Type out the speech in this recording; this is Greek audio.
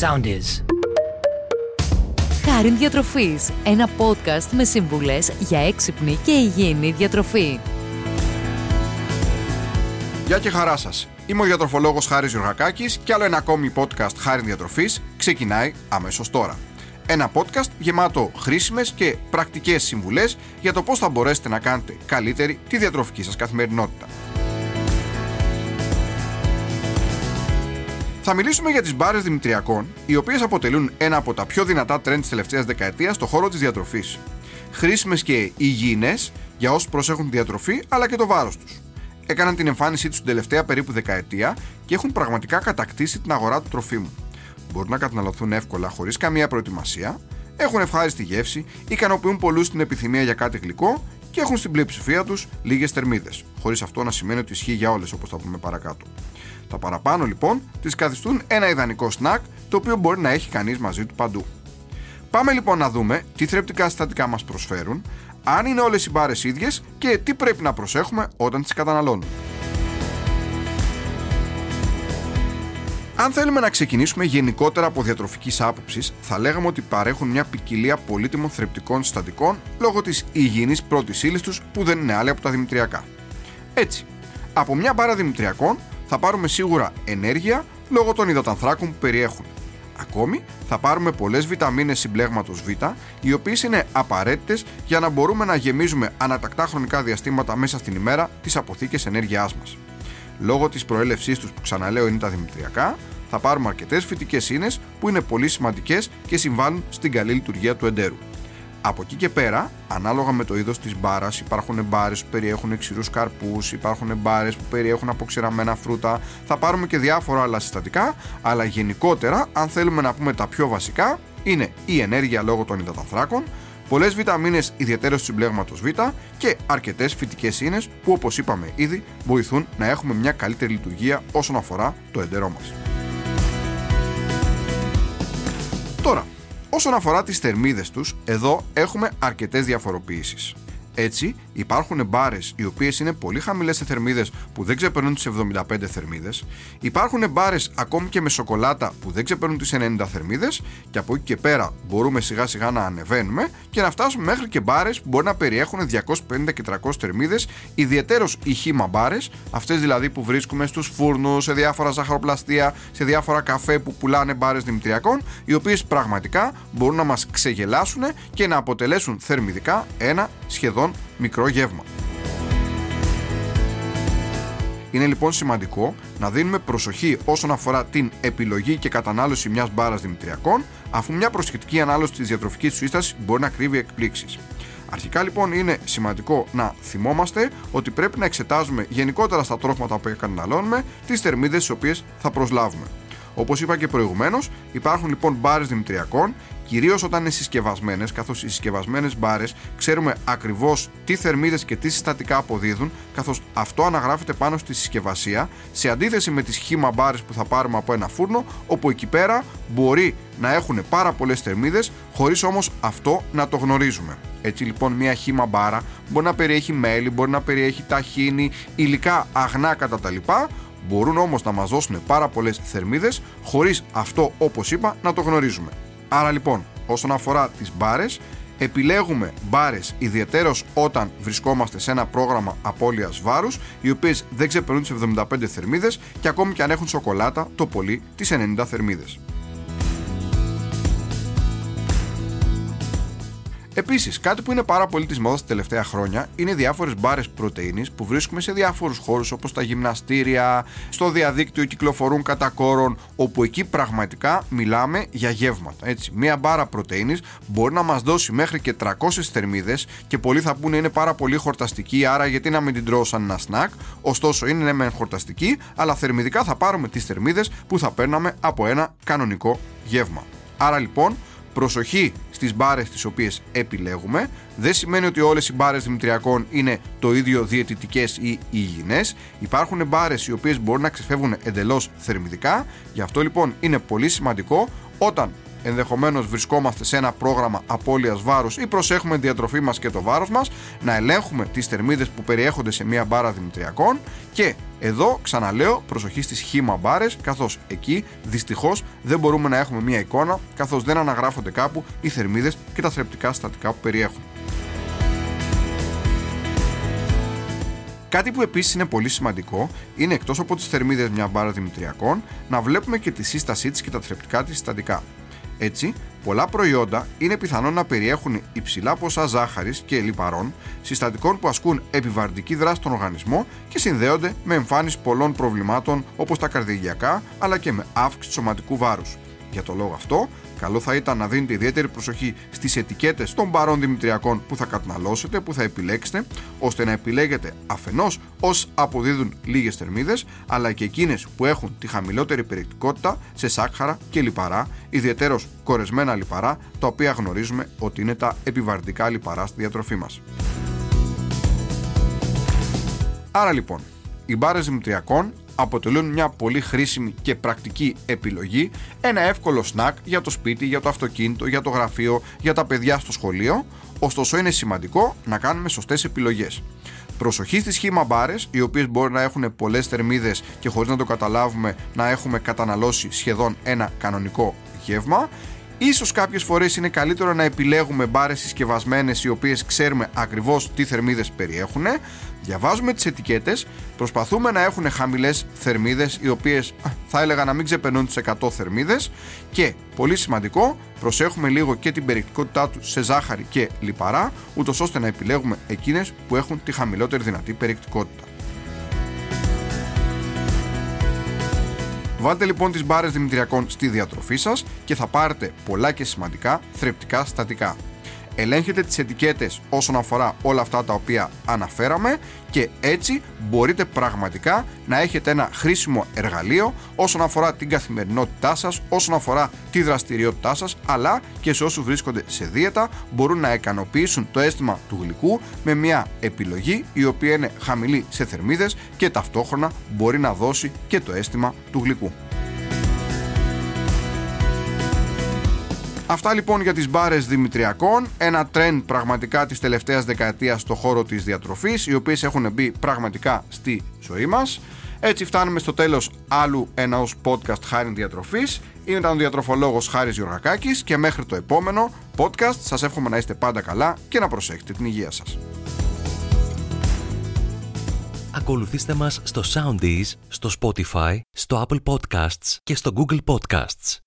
Sound is. Χάριν Διατροφής, ένα podcast με σύμβουλες για έξυπνη και υγιεινή διατροφή. Γεια και χαρά σας. Είμαι ο διατροφολόγος Χάρης Γιωργακάκης και άλλο ένα ακόμη podcast Χάριν Διατροφής ξεκινάει αμέσως τώρα. Ένα podcast γεμάτο χρήσιμες και πρακτικές συμβουλές για το πώς θα μπορέσετε να κάνετε καλύτερη τη διατροφική σας καθημερινότητα. Θα μιλήσουμε για τις μπάρες Δημητριακών, οι οποίες αποτελούν ένα από τα πιο δυνατά τρέντ της τελευταίας δεκαετίας στον χώρο της διατροφής. Χρήσιμες και υγιεινές για όσους προσέχουν τη διατροφή αλλά και το βάρος τους. Έκαναν την εμφάνισή τους την τελευταία περίπου δεκαετία και έχουν πραγματικά κατακτήσει την αγορά του τροφίμου. Μπορούν να καταναλωθούν εύκολα χωρίς καμία προετοιμασία, έχουν ευχάριστη γεύση, ικανοποιούν πολλούς την επιθυμία για κάτι γλυκό και έχουν στην πλειοψηφία τους λίγες θερμίδες. Χωρίς αυτό να σημαίνει ότι ισχύει για όλες όπως θα πούμε παρακάτω. Τα παραπάνω λοιπόν τις καθιστούν ένα ιδανικό σνακ το οποίο μπορεί να έχει κανείς μαζί του παντού. Πάμε λοιπόν να δούμε τι θρεπτικά συστατικά μας προσφέρουν, αν είναι όλες οι μπάρες ίδιες και τι πρέπει να προσέχουμε όταν τις καταναλώνουμε. Αν θέλουμε να ξεκινήσουμε γενικότερα από διατροφικής άποψης, θα λέγαμε ότι παρέχουν μια ποικιλία πολύτιμων θρεπτικών συστατικών λόγω της υγιεινής πρώτης ύλης τους που δεν είναι άλλη από τα δημητριακά. Έτσι, από μια μπάρα δημητριακών θα πάρουμε σίγουρα ενέργεια λόγω των υδατανθράκων που περιέχουν. Ακόμη, θα πάρουμε πολλές βιταμίνες συμπλέγματος Β, οι οποίες είναι απαραίτητες για να μπορούμε να γεμίζουμε ανατακτά χρονικά διαστήματα μέσα στην ημέρα τις αποθήκες ενέργειάς μας. Λόγω της προέλευσής τους, που ξαναλέω είναι τα δημητριακά, θα πάρουμε αρκετές φυτικές ίνες που είναι πολύ σημαντικές και συμβάλλουν στην καλή λειτουργία του εντέρου. Από εκεί και πέρα, ανάλογα με το είδος της μπάρας, υπάρχουν μπάρες που περιέχουν ξηρούς καρπούς, υπάρχουν μπάρες που περιέχουν αποξηραμένα φρούτα. Θα πάρουμε και διάφορα άλλα συστατικά, αλλά γενικότερα, αν θέλουμε να πούμε τα πιο βασικά, είναι η ενέργεια λόγω των υδατανθράκων, πολλές βιταμίνες ιδιαίτερω του συμπλέγματος Β και αρκετές φυτικές ίνες που, όπως είπαμε ήδη, βοηθούν να έχουμε μια καλύτερη λειτουργία όσον αφορά το εντερό μας. Όσον αφορά τις θερμίδες τους, εδώ έχουμε αρκετές διαφοροποιήσεις. Έτσι, υπάρχουν μπάρες οι οποίες είναι πολύ χαμηλές σε θερμίδες που δεν ξεπερνούν τις 75 θερμίδες. Υπάρχουν μπάρες ακόμη και με σοκολάτα που δεν ξεπερνούν τις 90 θερμίδες. Και από εκεί και πέρα μπορούμε σιγά σιγά να ανεβαίνουμε και να φτάσουμε μέχρι και μπάρες που μπορεί να περιέχουν 250 και 300 θερμίδες. Ιδιαίτερω οι χήμα μπάρες, αυτές δηλαδή που βρίσκουμε στους φούρνους, σε διάφορα ζαχαροπλαστεία, σε διάφορα καφέ που πουλάνε μπάρες δημητριακών, οι οποίες πραγματικά μπορούν να μας ξεγελάσουν και να αποτελέσουν θερμιδικά ένα σχεδόν μικρό γεύμα. Είναι λοιπόν σημαντικό να δίνουμε προσοχή όσον αφορά την επιλογή και κατανάλωση μιας μπάρας δημητριακών, αφού μια προσεκτική ανάλυση της διατροφικής του σύστασης μπορεί να κρύβει εκπλήξεις. Αρχικά λοιπόν είναι σημαντικό να θυμόμαστε ότι πρέπει να εξετάζουμε γενικότερα στα τρόφιμα που καταναλώνουμε τις θερμίδες τις οποίες θα προσλάβουμε. Όπως είπα και προηγουμένως, υπάρχουν λοιπόν μπάρες δημητριακών, κυρίως όταν είναι συσκευασμένες, καθώς οι συσκευασμένες μπάρες ξέρουμε ακριβώς τι θερμίδες και τι συστατικά αποδίδουν, καθώς αυτό αναγράφεται πάνω στη συσκευασία, σε αντίθεση με τις χήμα μπάρες που θα πάρουμε από ένα φούρνο, όπου εκεί πέρα μπορεί να έχουν πάρα πολλές θερμίδες, χωρίς όμως αυτό να το γνωρίζουμε. Έτσι λοιπόν μια χήμα μπάρα μπορεί να περιέχει μέλι, μπορεί να περιέχει ταχίνι, υλικά αγνά κατά τα λοιπά, Μπορούν όμως να μας δώσουν πάρα πολλές θερμίδες χωρίς αυτό όπως είπα να το γνωρίζουμε. Άρα λοιπόν όσον αφορά τις μπάρες, επιλέγουμε μπάρες ιδιαίτερω όταν βρισκόμαστε σε ένα πρόγραμμα απώλειας βάρους οι οποίες δεν ξεπερνούν τις 75 θερμίδες και ακόμη και αν έχουν σοκολάτα το πολύ τις 90 θερμίδες. Επίσης, κάτι που είναι πάρα πολύ της μόδας τα τελευταία χρόνια είναι διάφορες μπάρες πρωτενη που βρίσκουμε σε διάφορους χώρους όπως τα γυμναστήρια, στο διαδίκτυο κυκλοφορούν κατά κόρον, όπου εκεί πραγματικά μιλάμε για γεύματα. Έτσι, μία μπάρα πρωτενη μπορεί να μας δώσει μέχρι και 300 θερμίδες και πολλοί θα πούνε είναι πάρα πολύ χορταστική, άρα γιατί να μην την τρώω σαν ένα σνακ. Ωστόσο, είναι ναι, μεν χορταστική, αλλά θερμιδικά θα πάρουμε τις θερμίδες που θα παίρναμε από ένα κανονικό γεύμα. Άρα λοιπόν, προσοχή στις μπάρες τις οποίες επιλέγουμε. Δεν σημαίνει ότι όλες οι μπάρες δημητριακών είναι το ίδιο διαιτητικές ή υγιεινές. Υπάρχουν μπάρες οι οποίες μπορούν να ξεφεύγουν εντελώς θερμιδικά. Γι' αυτό λοιπόν είναι πολύ σημαντικό όταν ενδεχομένως βρισκόμαστε σε ένα πρόγραμμα απώλειας βάρους ή προσέχουμε τη διατροφή μας και το βάρος μας, να ελέγχουμε τις θερμίδες που περιέχονται σε μία μπάρα δημητριακών και εδώ ξαναλέω προσοχή στις χήμα μπάρες, καθώς εκεί δυστυχώς δεν μπορούμε να έχουμε μία εικόνα, καθώς δεν αναγράφονται κάπου οι θερμίδες και τα θρεπτικά συστατικά που περιέχουν. Κάτι που επίσης είναι πολύ σημαντικό είναι εκτός από τις θερμίδες μια μπάρα δημητριακών να βλέπουμε και τη σύστασή της και τα θρεπτικά της συστατικά. Έτσι, πολλά προϊόντα είναι πιθανόν να περιέχουν υψηλά ποσά ζάχαρης και λιπαρών, συστατικών που ασκούν επιβαρυντική δράση στον οργανισμό και συνδέονται με εμφάνιση πολλών προβλημάτων όπως τα καρδιαγιακά αλλά και με αύξηση σωματικού βάρους. Για το λόγο αυτό, καλό θα ήταν να δίνετε ιδιαίτερη προσοχή στις ετικέτες των παρών δημητριακών που θα καταναλώσετε, που θα επιλέξετε, ώστε να επιλέγετε αφενός όσοι αποδίδουν λίγες θερμίδες, αλλά και εκείνες που έχουν τη χαμηλότερη περιεκτικότητα σε σάκχαρα και λιπαρά, ιδιαίτερω κορεσμένα λιπαρά, τα οποία γνωρίζουμε ότι είναι τα επιβαρυντικά λιπαρά στη διατροφή μας. Άρα λοιπόν, οι μπάρες δημητριακών αποτελούν μια πολύ χρήσιμη και πρακτική επιλογή, ένα εύκολο σνακ για το σπίτι, για το αυτοκίνητο, για το γραφείο, για τα παιδιά στο σχολείο, ωστόσο είναι σημαντικό να κάνουμε σωστές επιλογές. Προσοχή στις χήμα μπάρες, οι οποίες μπορεί να έχουν πολλές θερμίδες και χωρίς να το καταλάβουμε να έχουμε καταναλώσει σχεδόν ένα κανονικό γεύμα Ίσως κάποιες φορές είναι καλύτερο να επιλέγουμε μπάρες συσκευασμένες οι οποίες ξέρουμε ακριβώς τι θερμίδες περιέχουν. Διαβάζουμε τις ετικέτες, προσπαθούμε να έχουν χαμηλές θερμίδες οι οποίες θα έλεγα να μην ξεπερνούν τις 100 θερμίδες και πολύ σημαντικό προσέχουμε λίγο και την περιεκτικότητά του σε ζάχαρη και λιπαρά ούτως ώστε να επιλέγουμε εκείνες που έχουν τη χαμηλότερη δυνατή περιεκτικότητα. Βάλτε λοιπόν τις μπάρες δημητριακών στη διατροφή σας και θα πάρετε πολλά και σημαντικά θρεπτικά στατικά. Ελέγχετε τις ετικέτες όσον αφορά όλα αυτά τα οποία αναφέραμε και έτσι μπορείτε πραγματικά να έχετε ένα χρήσιμο εργαλείο όσον αφορά την καθημερινότητά σας, όσον αφορά τη δραστηριότητά σας, αλλά και σε όσους βρίσκονται σε δίαιτα μπορούν να ικανοποιήσουν το αίσθημα του γλυκού με μια επιλογή η οποία είναι χαμηλή σε θερμίδες και ταυτόχρονα μπορεί να δώσει και το αίσθημα του γλυκού. Αυτά λοιπόν για τις μπάρες δημητριακών, ένα τρend πραγματικά της τελευταίας δεκαετίας στο χώρο της διατροφής, οι οποίες έχουν μπει πραγματικά στη ζωή μας. Έτσι φτάνουμε στο τέλος άλλου ενός podcast Χάρη Διατροφής. Ήταν ο διατροφολόγος Χάρης Γιωργακάκης και μέχρι το επόμενο podcast σας εύχομαι να είστε πάντα καλά και να προσέχετε την υγεία σας. Ακολουθήστε μας στο Soundees, στο Spotify, στο Apple Podcasts και στο Google Podcasts.